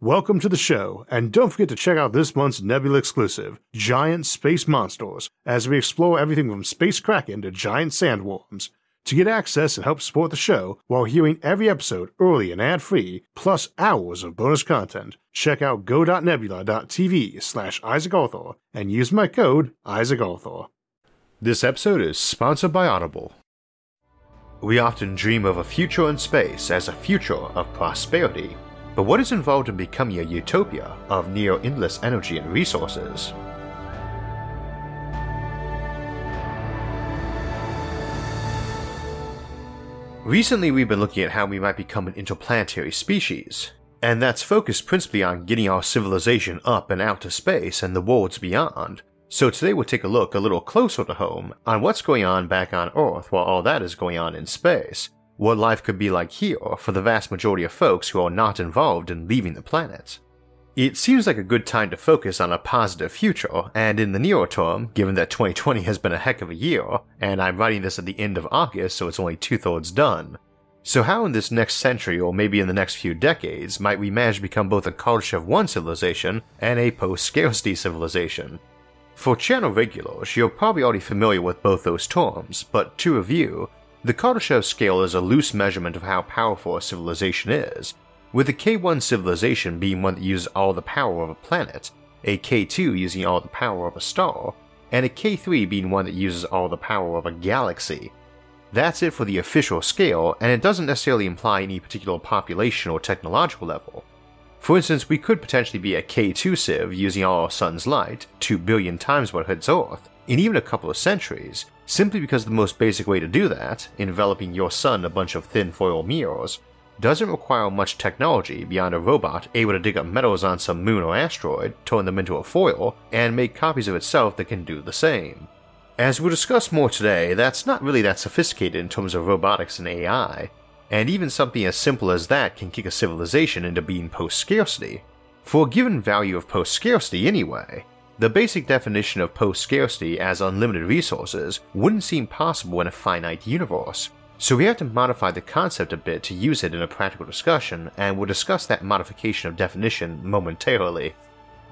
Welcome to the show, and don't forget to check out this month's Nebula exclusive, Giant Space Monsters, as we explore everything from space kraken to giant sandworms. To get access and help support the show while hearing every episode early and ad-free, plus hours of bonus content, check out go.nebula.tv slash Isaac Arthur and use my code Isaac Arthur. This episode is sponsored by Audible. We often dream of a future in space as a future of prosperity but what is involved in becoming a utopia of near endless energy and resources? Recently, we've been looking at how we might become an interplanetary species, and that's focused principally on getting our civilization up and out to space and the worlds beyond. So today we'll take a look a little closer to home on what's going on back on Earth while all that is going on in space, what life could be like here for the vast majority of folks who are not involved in leaving the planet. It seems like a good time to focus on a positive future, and in the nearer term, given that 2020 has been a heck of a year, and I'm writing this at the end of August so it's only two thirds done. So, how in this next century, or maybe in the next few decades, might we manage to become both a Kardashev 1 civilization and a post scarcity civilization? For channel regulars, you're probably already familiar with both those terms, but to review, the Kardashev scale is a loose measurement of how powerful a civilization is, with the K1 civilization being one that uses all the power of a planet, a K2 using all the power of a star, and a K3 being one that uses all the power of a galaxy. That's it for the official scale, and it doesn't necessarily imply any particular population or technological level. For instance, we could potentially be a K2 civ using all our sun's light, 2 billion times what hits Earth, in even a couple of centuries, simply because the most basic way to do that, enveloping your sun a bunch of thin foil mirrors, doesn't require much technology beyond a robot able to dig up metals on some moon or asteroid, turn them into a foil, and make copies of itself that can do the same. As we'll discuss more today, that's not really that sophisticated in terms of robotics and AI, and even something as simple as that can kick a civilization into being post scarcity. For a given value of post scarcity, anyway, the basic definition of post scarcity as unlimited resources wouldn't seem possible in a finite universe, so we have to modify the concept a bit to use it in a practical discussion, and we'll discuss that modification of definition momentarily.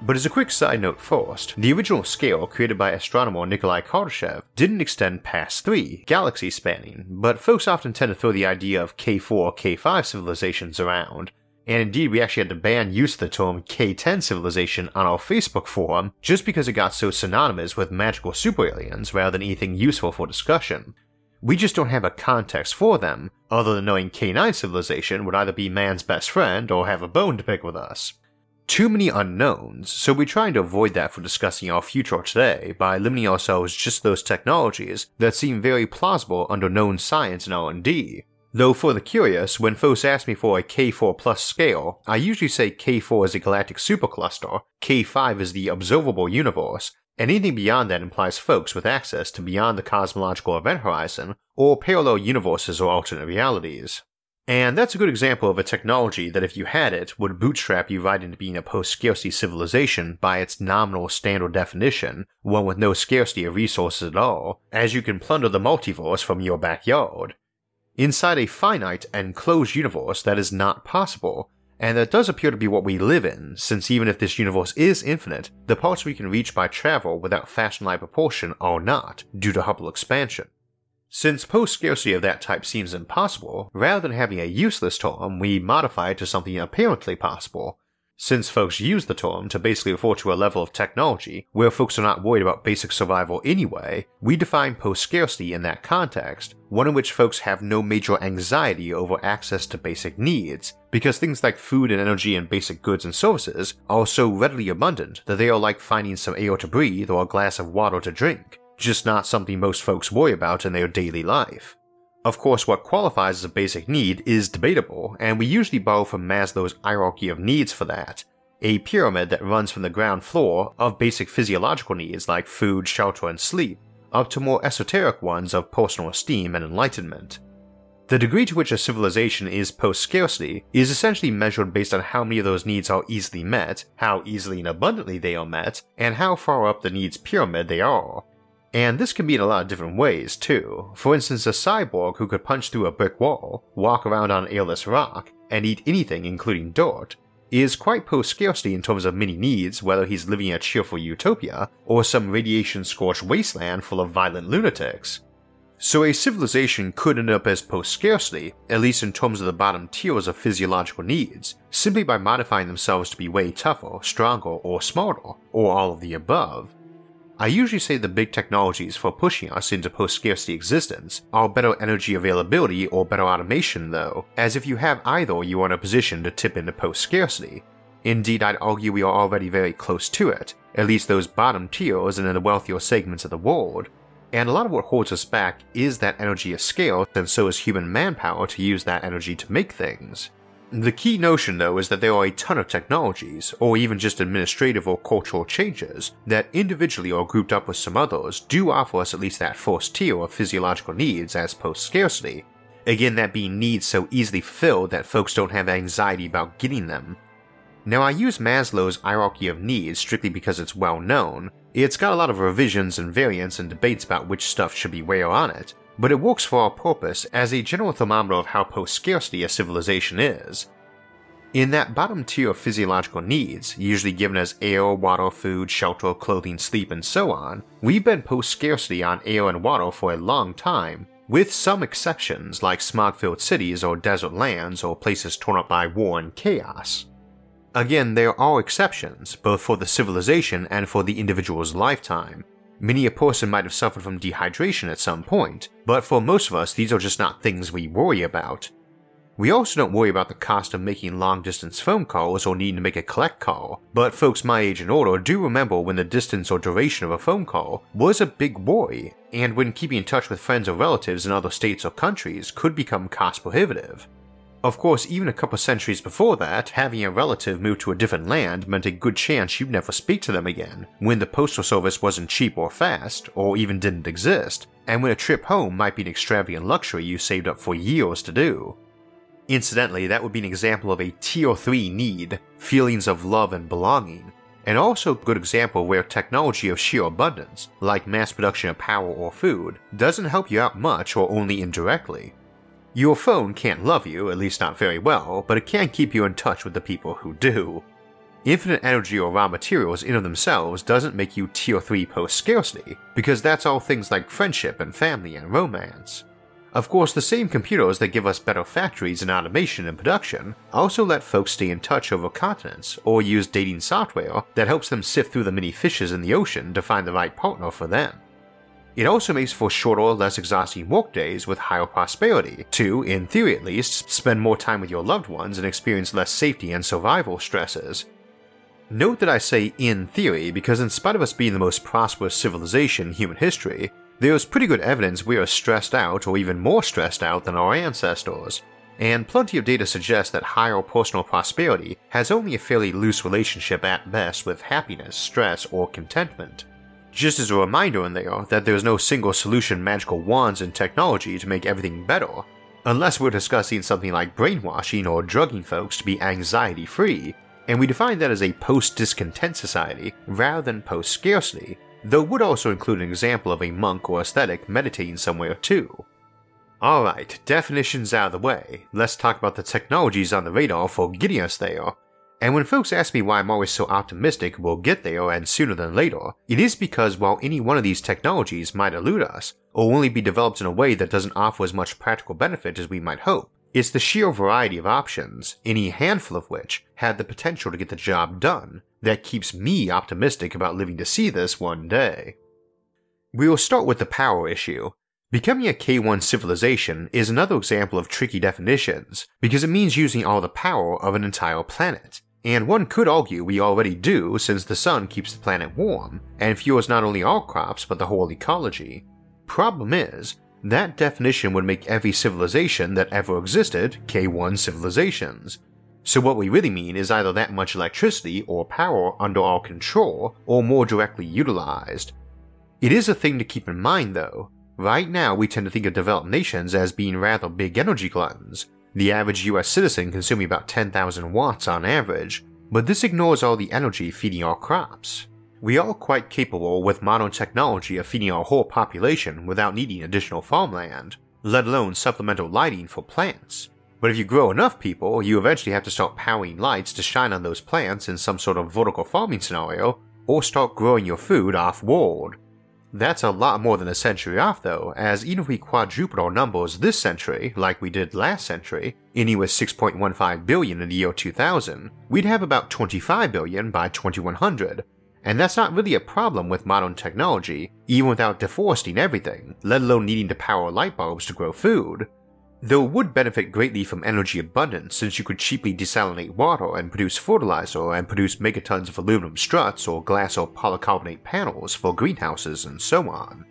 But as a quick side note first, the original scale created by astronomer Nikolai Kardashev didn't extend past 3, galaxy spanning, but folks often tend to throw the idea of K4 or K5 civilizations around, and indeed we actually had to ban use of the term K10 civilization on our Facebook forum just because it got so synonymous with magical super aliens rather than anything useful for discussion. We just don't have a context for them, other than knowing K9 civilization would either be man's best friend or have a bone to pick with us. Too many unknowns, so we're trying to avoid that for discussing our future today by limiting ourselves just those technologies that seem very plausible under known science and R&D, Though for the curious, when folks ask me for a K4 plus scale, I usually say K4 is a galactic supercluster, K5 is the observable universe, and anything beyond that implies folks with access to beyond the cosmological event horizon, or parallel universes or alternate realities. And that's a good example of a technology that, if you had it, would bootstrap you right into being a post scarcity civilization by its nominal standard definition, one with no scarcity of resources at all, as you can plunder the multiverse from your backyard. Inside a finite and closed universe, that is not possible, and that does appear to be what we live in, since even if this universe is infinite, the parts we can reach by travel without fashion light propulsion are not, due to Hubble expansion. Since post scarcity of that type seems impossible, rather than having a useless term, we modify it to something apparently possible, since folks use the term to basically refer to a level of technology where folks are not worried about basic survival anyway, we define post scarcity in that context, one in which folks have no major anxiety over access to basic needs, because things like food and energy and basic goods and services are so readily abundant that they are like finding some air to breathe or a glass of water to drink, just not something most folks worry about in their daily life. Of course, what qualifies as a basic need is debatable, and we usually borrow from Maslow's hierarchy of needs for that, a pyramid that runs from the ground floor of basic physiological needs like food, shelter, and sleep, up to more esoteric ones of personal esteem and enlightenment. The degree to which a civilization is post scarcity is essentially measured based on how many of those needs are easily met, how easily and abundantly they are met, and how far up the needs pyramid they are, and this can be in a lot of different ways, too. For instance, a cyborg who could punch through a brick wall, walk around on airless rock, and eat anything including dirt, is quite post scarcity in terms of many needs, whether he's living in a cheerful utopia or some radiation scorched wasteland full of violent lunatics. So a civilization could end up as post scarcity, at least in terms of the bottom tiers of physiological needs, simply by modifying themselves to be way tougher, stronger, or smarter, or all of the above. I usually say the big technologies for pushing us into post scarcity existence are better energy availability or better automation, though, as if you have either, you are in a position to tip into post scarcity. Indeed, I'd argue we are already very close to it, at least those bottom tiers and in the wealthier segments of the world, and a lot of what holds us back is that energy of scale, and so is human manpower to use that energy to make things. The key notion, though, is that there are a ton of technologies, or even just administrative or cultural changes, that individually or grouped up with some others do offer us at least that first tier of physiological needs as post scarcity. Again, that being needs so easily fulfilled that folks don't have anxiety about getting them, now, I use Maslow's hierarchy of needs strictly because it's well known. It's got a lot of revisions and variants and debates about which stuff should be where on it, but it works for our purpose as a general thermometer of how post scarcity a civilization is. In that bottom tier of physiological needs, usually given as air, water, food, shelter, clothing, sleep, and so on, we've been post scarcity on air and water for a long time, with some exceptions like smog filled cities or desert lands or places torn up by war and chaos. Again, there are exceptions, both for the civilization and for the individual's lifetime. Many a person might have suffered from dehydration at some point, but for most of us, these are just not things we worry about. We also don't worry about the cost of making long distance phone calls or needing to make a collect call, but folks my age and older do remember when the distance or duration of a phone call was a big worry, and when keeping in touch with friends or relatives in other states or countries could become cost prohibitive. Of course, even a couple centuries before that, having a relative move to a different land meant a good chance you'd never speak to them again, when the postal service wasn't cheap or fast, or even didn't exist, and when a trip home might be an extravagant luxury you saved up for years to do. Incidentally, that would be an example of a tier 3 need, feelings of love and belonging, and also a good example where technology of sheer abundance, like mass production of power or food, doesn't help you out much or only indirectly, your phone can't love you, at least not very well, but it can keep you in touch with the people who do. Infinite energy or raw materials in of themselves doesn't make you tier 3 post scarcity, because that's all things like friendship and family and romance. Of course, the same computers that give us better factories and automation and production also let folks stay in touch over continents or use dating software that helps them sift through the many fishes in the ocean to find the right partner for them. It also makes for shorter, less exhausting workdays with higher prosperity, to, in theory at least, spend more time with your loved ones and experience less safety and survival stresses. Note that I say in theory because, in spite of us being the most prosperous civilization in human history, there is pretty good evidence we are stressed out or even more stressed out than our ancestors, and plenty of data suggests that higher personal prosperity has only a fairly loose relationship at best with happiness, stress, or contentment. Just as a reminder in there that there's no single solution magical wands and technology to make everything better, unless we're discussing something like brainwashing or drugging folks to be anxiety free, and we define that as a post discontent society rather than post scarcity, though would also include an example of a monk or ascetic meditating somewhere too. Alright, definitions out of the way, let's talk about the technologies on the radar for getting us there, and when folks ask me why I'm always so optimistic we'll get there and sooner than later, it is because while any one of these technologies might elude us, or only be developed in a way that doesn't offer as much practical benefit as we might hope, it's the sheer variety of options, any handful of which had the potential to get the job done, that keeps me optimistic about living to see this one day. We will start with the power issue, Becoming a K1 civilization is another example of tricky definitions, because it means using all the power of an entire planet. And one could argue we already do since the sun keeps the planet warm and fuels not only our crops but the whole ecology. Problem is, that definition would make every civilization that ever existed K1 civilizations. So what we really mean is either that much electricity or power under our control or more directly utilized. It is a thing to keep in mind though, right now we tend to think of developed nations as being rather big energy gluttons, the average US citizen consuming about 10,000 watts on average, but this ignores all the energy feeding our crops. We are quite capable with modern technology of feeding our whole population without needing additional farmland, let alone supplemental lighting for plants. But if you grow enough people, you eventually have to start powering lights to shine on those plants in some sort of vertical farming scenario, or start growing your food off world. That's a lot more than a century off though, as even if we quadrupled our numbers this century, like we did last century, ending with 6.15 billion in the year 2000, we'd have about 25 billion by 2100. And that's not really a problem with modern technology, even without deforesting everything, let alone needing to power light bulbs to grow food though it would benefit greatly from energy abundance since you could cheaply desalinate water and produce fertilizer and produce megatons of aluminum struts or glass or polycarbonate panels for greenhouses and so on.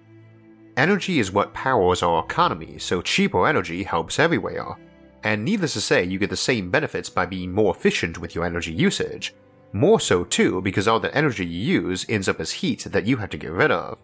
Energy is what powers our economy, so cheaper energy helps everywhere. And needless to say, you get the same benefits by being more efficient with your energy usage. More so too, because all the energy you use ends up as heat that you have to get rid of.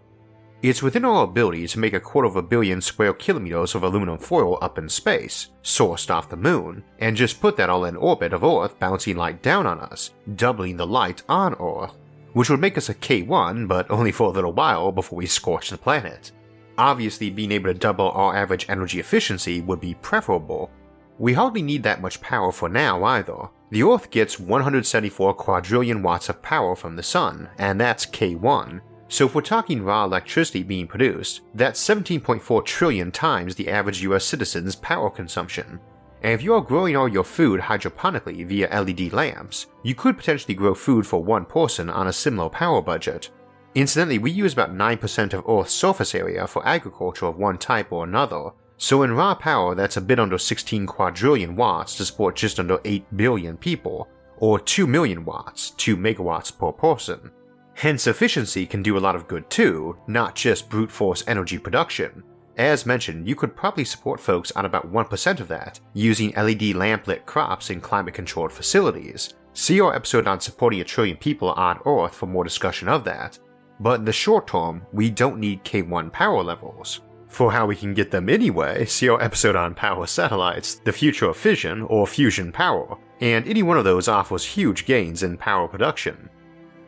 It's within our ability to make a quarter of a billion square kilometers of aluminum foil up in space, sourced off the moon, and just put that all in orbit of Earth bouncing light down on us, doubling the light on Earth, which would make us a K1 but only for a little while before we scorch the planet. Obviously, being able to double our average energy efficiency would be preferable. We hardly need that much power for now either. The Earth gets 174 quadrillion watts of power from the Sun, and that's K1, so if we're talking raw electricity being produced, that's 17.4 trillion times the average US citizen's power consumption. And if you are growing all your food hydroponically via LED lamps, you could potentially grow food for one person on a similar power budget. Incidentally, we use about 9% of Earth's surface area for agriculture of one type or another, so in raw power that's a bit under 16 quadrillion watts to support just under 8 billion people, or 2 million watts, 2 megawatts per person. Hence, efficiency can do a lot of good too, not just brute force energy production. As mentioned, you could probably support folks on about 1% of that, using LED lamp lit crops in climate controlled facilities. See our episode on supporting a trillion people on Earth for more discussion of that. But in the short term, we don't need K1 power levels. For how we can get them anyway, see our episode on power satellites, the future of fission or fusion power, and any one of those offers huge gains in power production.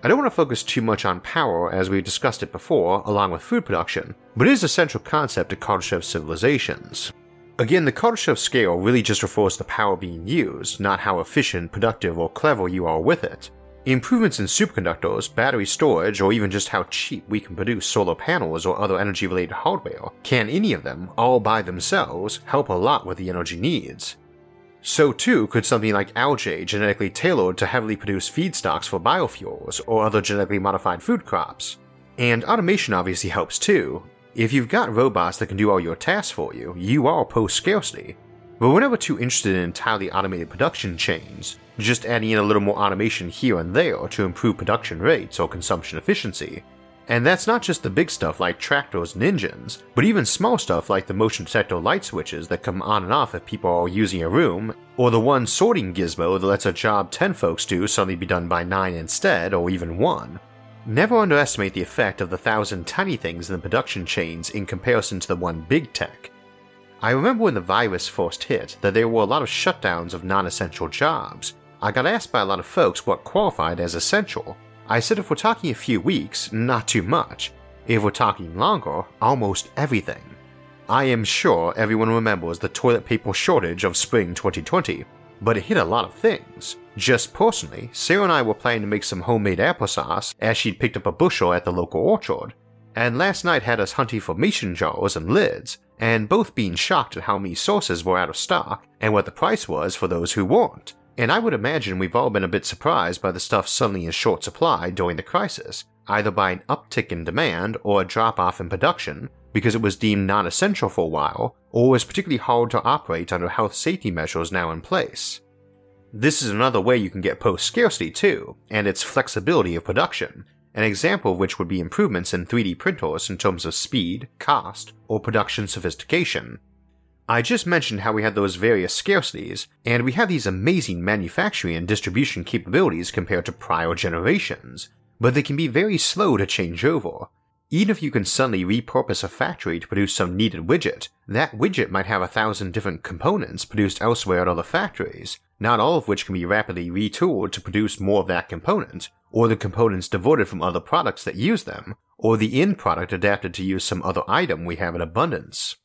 I don't want to focus too much on power as we've discussed it before, along with food production, but it is a central concept to Kardashev civilizations. Again, the Kardashev scale really just refers to power being used, not how efficient, productive, or clever you are with it. Improvements in superconductors, battery storage, or even just how cheap we can produce solar panels or other energy related hardware, can any of them, all by themselves, help a lot with the energy needs. So too could something like algae genetically tailored to heavily produce feedstocks for biofuels or other genetically modified food crops. And automation obviously helps too. If you've got robots that can do all your tasks for you, you are post scarcity. But we're never too interested in entirely automated production chains, just adding in a little more automation here and there to improve production rates or consumption efficiency, and that's not just the big stuff like tractors and engines, but even small stuff like the motion detector light switches that come on and off if people are using a room, or the one sorting gizmo that lets a job 10 folks do suddenly be done by 9 instead, or even 1. Never underestimate the effect of the thousand tiny things in the production chains in comparison to the one big tech. I remember when the virus first hit that there were a lot of shutdowns of non essential jobs. I got asked by a lot of folks what qualified as essential, I said if we're talking a few weeks, not too much. If we're talking longer, almost everything. I am sure everyone remembers the toilet paper shortage of spring 2020, but it hit a lot of things. Just personally, Sarah and I were planning to make some homemade applesauce as she'd picked up a bushel at the local orchard, and last night had us hunting for mason jars and lids, and both being shocked at how many sources were out of stock and what the price was for those who weren't. And I would imagine we've all been a bit surprised by the stuff suddenly in short supply during the crisis, either by an uptick in demand or a drop off in production because it was deemed non essential for a while, or was particularly hard to operate under health safety measures now in place. This is another way you can get post scarcity too, and its flexibility of production, an example of which would be improvements in 3D printers in terms of speed, cost, or production sophistication, I just mentioned how we had those various scarcities, and we have these amazing manufacturing and distribution capabilities compared to prior generations, but they can be very slow to change over. Even if you can suddenly repurpose a factory to produce some needed widget, that widget might have a thousand different components produced elsewhere at other factories, not all of which can be rapidly retooled to produce more of that component, or the components diverted from other products that use them, or the end product adapted to use some other item we have in abundance.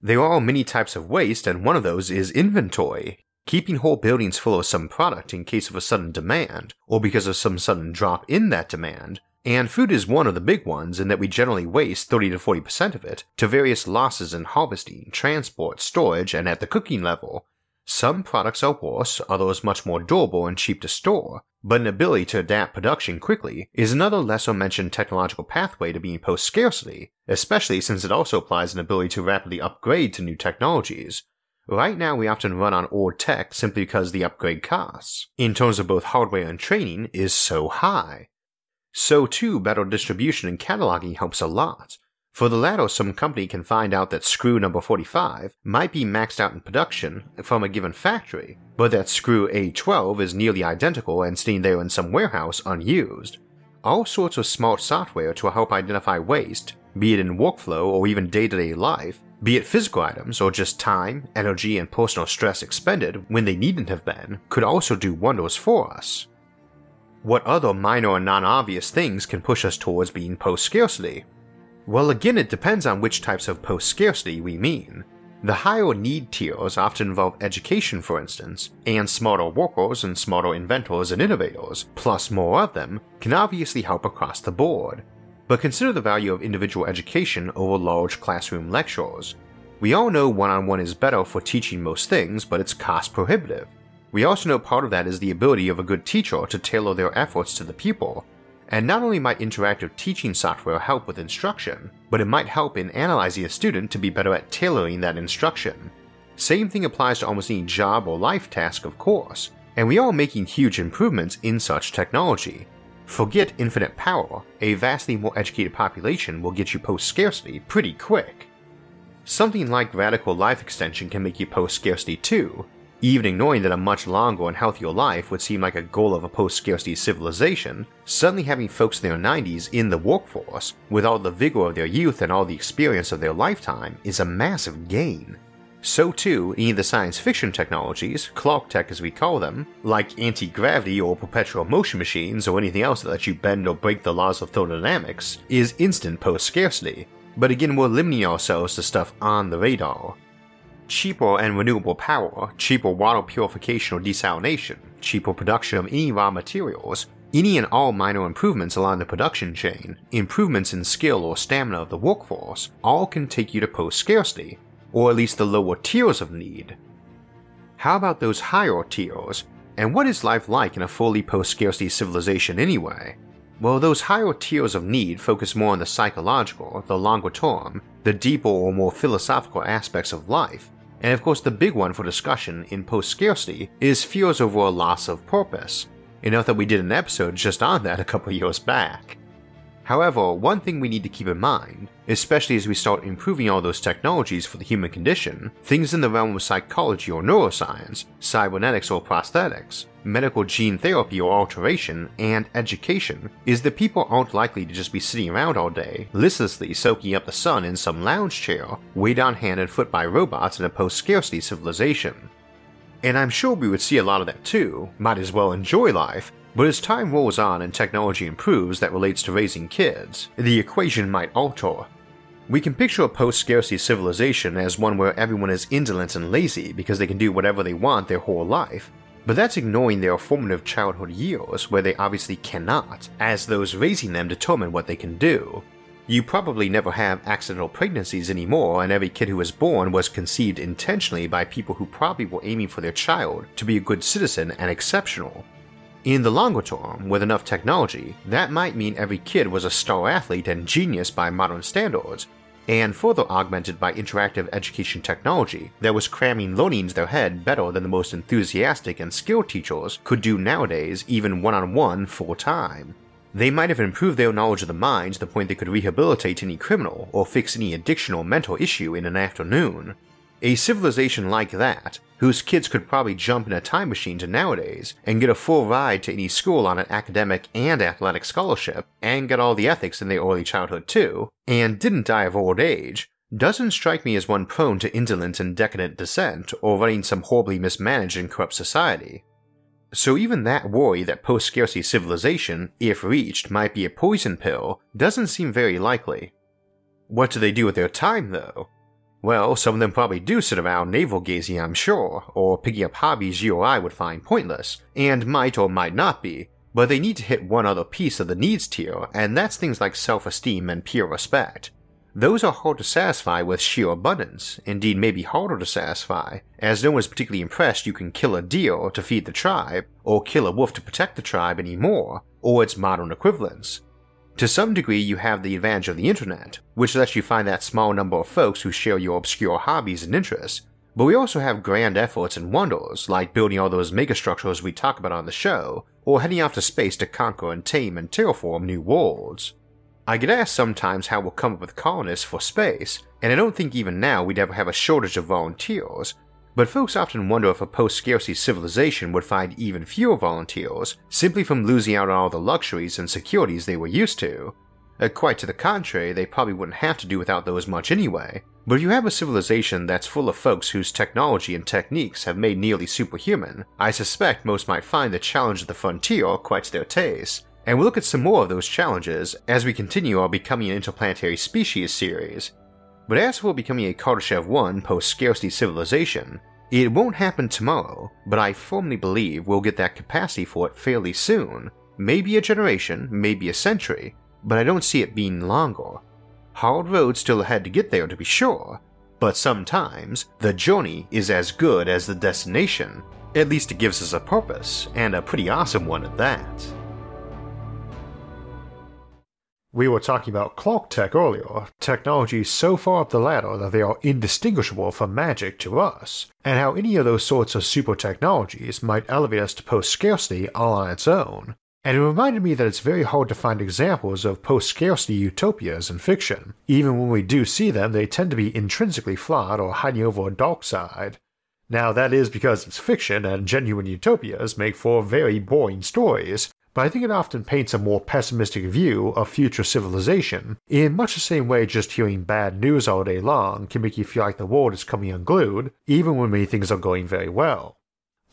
There are many types of waste, and one of those is inventory, keeping whole buildings full of some product in case of a sudden demand, or because of some sudden drop in that demand. And food is one of the big ones in that we generally waste 30 to 40% of it to various losses in harvesting, transport, storage, and at the cooking level, some products are worse, others much more durable and cheap to store, but an ability to adapt production quickly is another lesser mentioned technological pathway to being post scarcity, especially since it also applies an ability to rapidly upgrade to new technologies. Right now, we often run on old tech simply because the upgrade costs, in terms of both hardware and training, is so high. So, too, better distribution and cataloging helps a lot, for the latter, some company can find out that screw number 45 might be maxed out in production from a given factory, but that screw A12 is nearly identical and sitting there in some warehouse unused. All sorts of smart software to help identify waste, be it in workflow or even day to day life, be it physical items or just time, energy, and personal stress expended when they needn't have been, could also do wonders for us. What other minor and non obvious things can push us towards being post scarcity? Well, again, it depends on which types of post scarcity we mean. The higher need tiers often involve education, for instance, and smarter workers and smarter inventors and innovators, plus more of them, can obviously help across the board. But consider the value of individual education over large classroom lectures. We all know one on one is better for teaching most things, but it's cost prohibitive. We also know part of that is the ability of a good teacher to tailor their efforts to the pupil, and not only might interactive teaching software help with instruction, but it might help in analyzing a student to be better at tailoring that instruction. Same thing applies to almost any job or life task, of course, and we are making huge improvements in such technology. Forget infinite power, a vastly more educated population will get you post scarcity pretty quick. Something like radical life extension can make you post scarcity too, even ignoring that a much longer and healthier life would seem like a goal of a post scarcity civilization, suddenly having folks in their 90s in the workforce, with all the vigor of their youth and all the experience of their lifetime, is a massive gain. So, too, any of the science fiction technologies, Clarke Tech as we call them, like anti gravity or perpetual motion machines or anything else that lets you bend or break the laws of thermodynamics, is instant post scarcity. But again, we're limiting ourselves to stuff on the radar cheaper and renewable power, cheaper water purification or desalination, cheaper production of any raw materials, any and all minor improvements along the production chain, improvements in skill or stamina of the workforce, all can take you to post scarcity, or at least the lower tiers of need. How about those higher tiers, and what is life like in a fully post scarcity civilization anyway? Well, those higher tiers of need focus more on the psychological, the longer term, the deeper or more philosophical aspects of life, and of course, the big one for discussion in post scarcity is fears over a loss of purpose. Enough that we did an episode just on that a couple years back. However, one thing we need to keep in mind, especially as we start improving all those technologies for the human condition, things in the realm of psychology or neuroscience, cybernetics or prosthetics, medical gene therapy or alteration, and education, is that people aren't likely to just be sitting around all day, listlessly soaking up the sun in some lounge chair, weighed on hand and foot by robots in a post scarcity civilization. And I'm sure we would see a lot of that too, might as well enjoy life, but as time rolls on and technology improves that relates to raising kids, the equation might alter. We can picture a post scarcity civilization as one where everyone is indolent and lazy because they can do whatever they want their whole life, but that's ignoring their formative childhood years where they obviously cannot, as those raising them determine what they can do. You probably never have accidental pregnancies anymore, and every kid who was born was conceived intentionally by people who probably were aiming for their child to be a good citizen and exceptional. In the longer term, with enough technology, that might mean every kid was a star athlete and genius by modern standards, and further augmented by interactive education technology that was cramming learning into their head better than the most enthusiastic and skilled teachers could do nowadays, even one on one, full time. They might have improved their knowledge of the mind to the point they could rehabilitate any criminal or fix any addiction or mental issue in an afternoon. A civilization like that, whose kids could probably jump in a time machine to nowadays and get a full ride to any school on an academic and athletic scholarship, and get all the ethics in their early childhood too, and didn't die of old age, doesn't strike me as one prone to indolent and decadent descent or running some horribly mismanaged and corrupt society. So even that worry that post-scarcity civilization, if reached, might be a poison pill doesn't seem very likely. What do they do with their time, though? Well, some of them probably do sit around navel gazing, I'm sure, or picking up hobbies you or I would find pointless, and might or might not be, but they need to hit one other piece of the needs tier, and that's things like self esteem and peer respect. Those are hard to satisfy with sheer abundance, indeed, maybe harder to satisfy, as no one is particularly impressed you can kill a deer to feed the tribe, or kill a wolf to protect the tribe anymore, or its modern equivalents. To some degree, you have the advantage of the internet, which lets you find that small number of folks who share your obscure hobbies and interests, but we also have grand efforts and wonders, like building all those megastructures we talk about on the show, or heading off to space to conquer and tame and terraform new worlds. I get asked sometimes how we'll come up with colonists for space, and I don't think even now we'd ever have a shortage of volunteers, but folks often wonder if a post scarcity civilization would find even fewer volunteers simply from losing out on all the luxuries and securities they were used to. Uh, quite to the contrary, they probably wouldn't have to do without those much anyway. But if you have a civilization that's full of folks whose technology and techniques have made nearly superhuman, I suspect most might find the challenge of the frontier quite to their taste, and we'll look at some more of those challenges as we continue our Becoming an Interplanetary Species series. But as for becoming a Kardashev 1 post scarcity civilization, it won't happen tomorrow, but I firmly believe we'll get that capacity for it fairly soon. Maybe a generation, maybe a century, but I don't see it being longer. Hard road still ahead to get there to be sure, but sometimes the journey is as good as the destination. At least it gives us a purpose, and a pretty awesome one at that. We were talking about Clarke tech earlier, technology so far up the ladder that they are indistinguishable from magic to us, and how any of those sorts of super technologies might elevate us to post scarcity all on its own. And it reminded me that it's very hard to find examples of post scarcity utopias in fiction. Even when we do see them, they tend to be intrinsically flawed or hiding over a dark side. Now, that is because it's fiction, and genuine utopias make for very boring stories, but I think it often paints a more pessimistic view of future civilization, in much the same way just hearing bad news all day long can make you feel like the world is coming unglued, even when many things are going very well.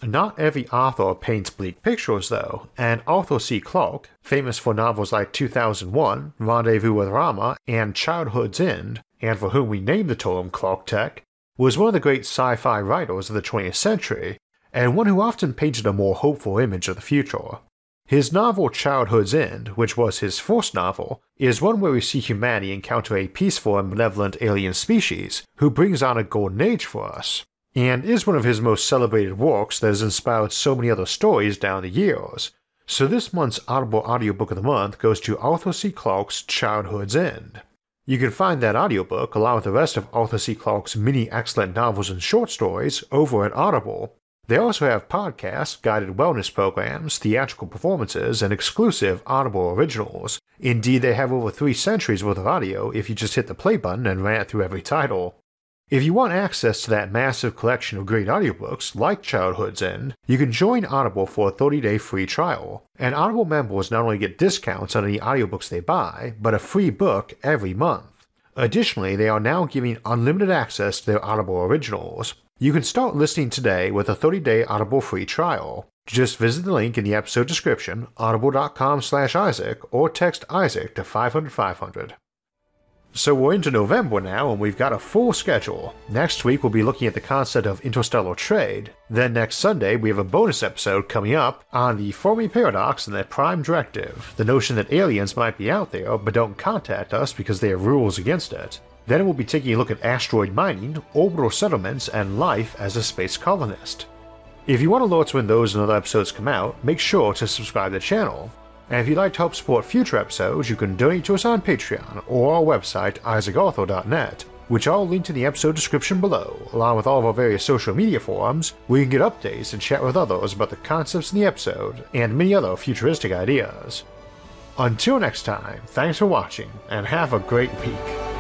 Not every author paints bleak pictures, though, and Arthur C. Clarke, famous for novels like 2001, Rendezvous with Rama, and Childhood's End, and for whom we named the term Clarke Tech, was one of the great sci fi writers of the 20th century, and one who often painted a more hopeful image of the future. His novel Childhood's End, which was his first novel, is one where we see humanity encounter a peaceful and benevolent alien species who brings on a golden age for us, and is one of his most celebrated works that has inspired so many other stories down the years. So this month's Audible audiobook of the month goes to Arthur C. Clarke's Childhood's End. You can find that audiobook along with the rest of Arthur C. Clarke's many excellent novels and short stories over at Audible, they also have podcasts, guided wellness programs, theatrical performances, and exclusive Audible originals. Indeed, they have over three centuries worth of audio if you just hit the play button and ran through every title. If you want access to that massive collection of great audiobooks like Childhood's End, you can join Audible for a 30-day free trial. And Audible members not only get discounts on any audiobooks they buy, but a free book every month. Additionally, they are now giving unlimited access to their Audible originals, you can start listening today with a 30-day Audible free trial. Just visit the link in the episode description, audible.com slash Isaac, or text Isaac to 500 500. So we're into November now, and we've got a full schedule. Next week we'll be looking at the concept of interstellar trade. Then next Sunday we have a bonus episode coming up on the Fermi Paradox and the Prime Directive, the notion that aliens might be out there but don't contact us because they have rules against it. Then we'll be taking a look at asteroid mining, orbital settlements, and life as a space colonist. If you want alerts when those and other episodes come out, make sure to subscribe to the channel. And if you'd like to help support future episodes, you can donate to us on Patreon or our website, isaacarthur.net, which I'll link in the episode description below, along with all of our various social media forums, where you can get updates and chat with others about the concepts in the episode and many other futuristic ideas. Until next time, thanks for watching, and have a great week.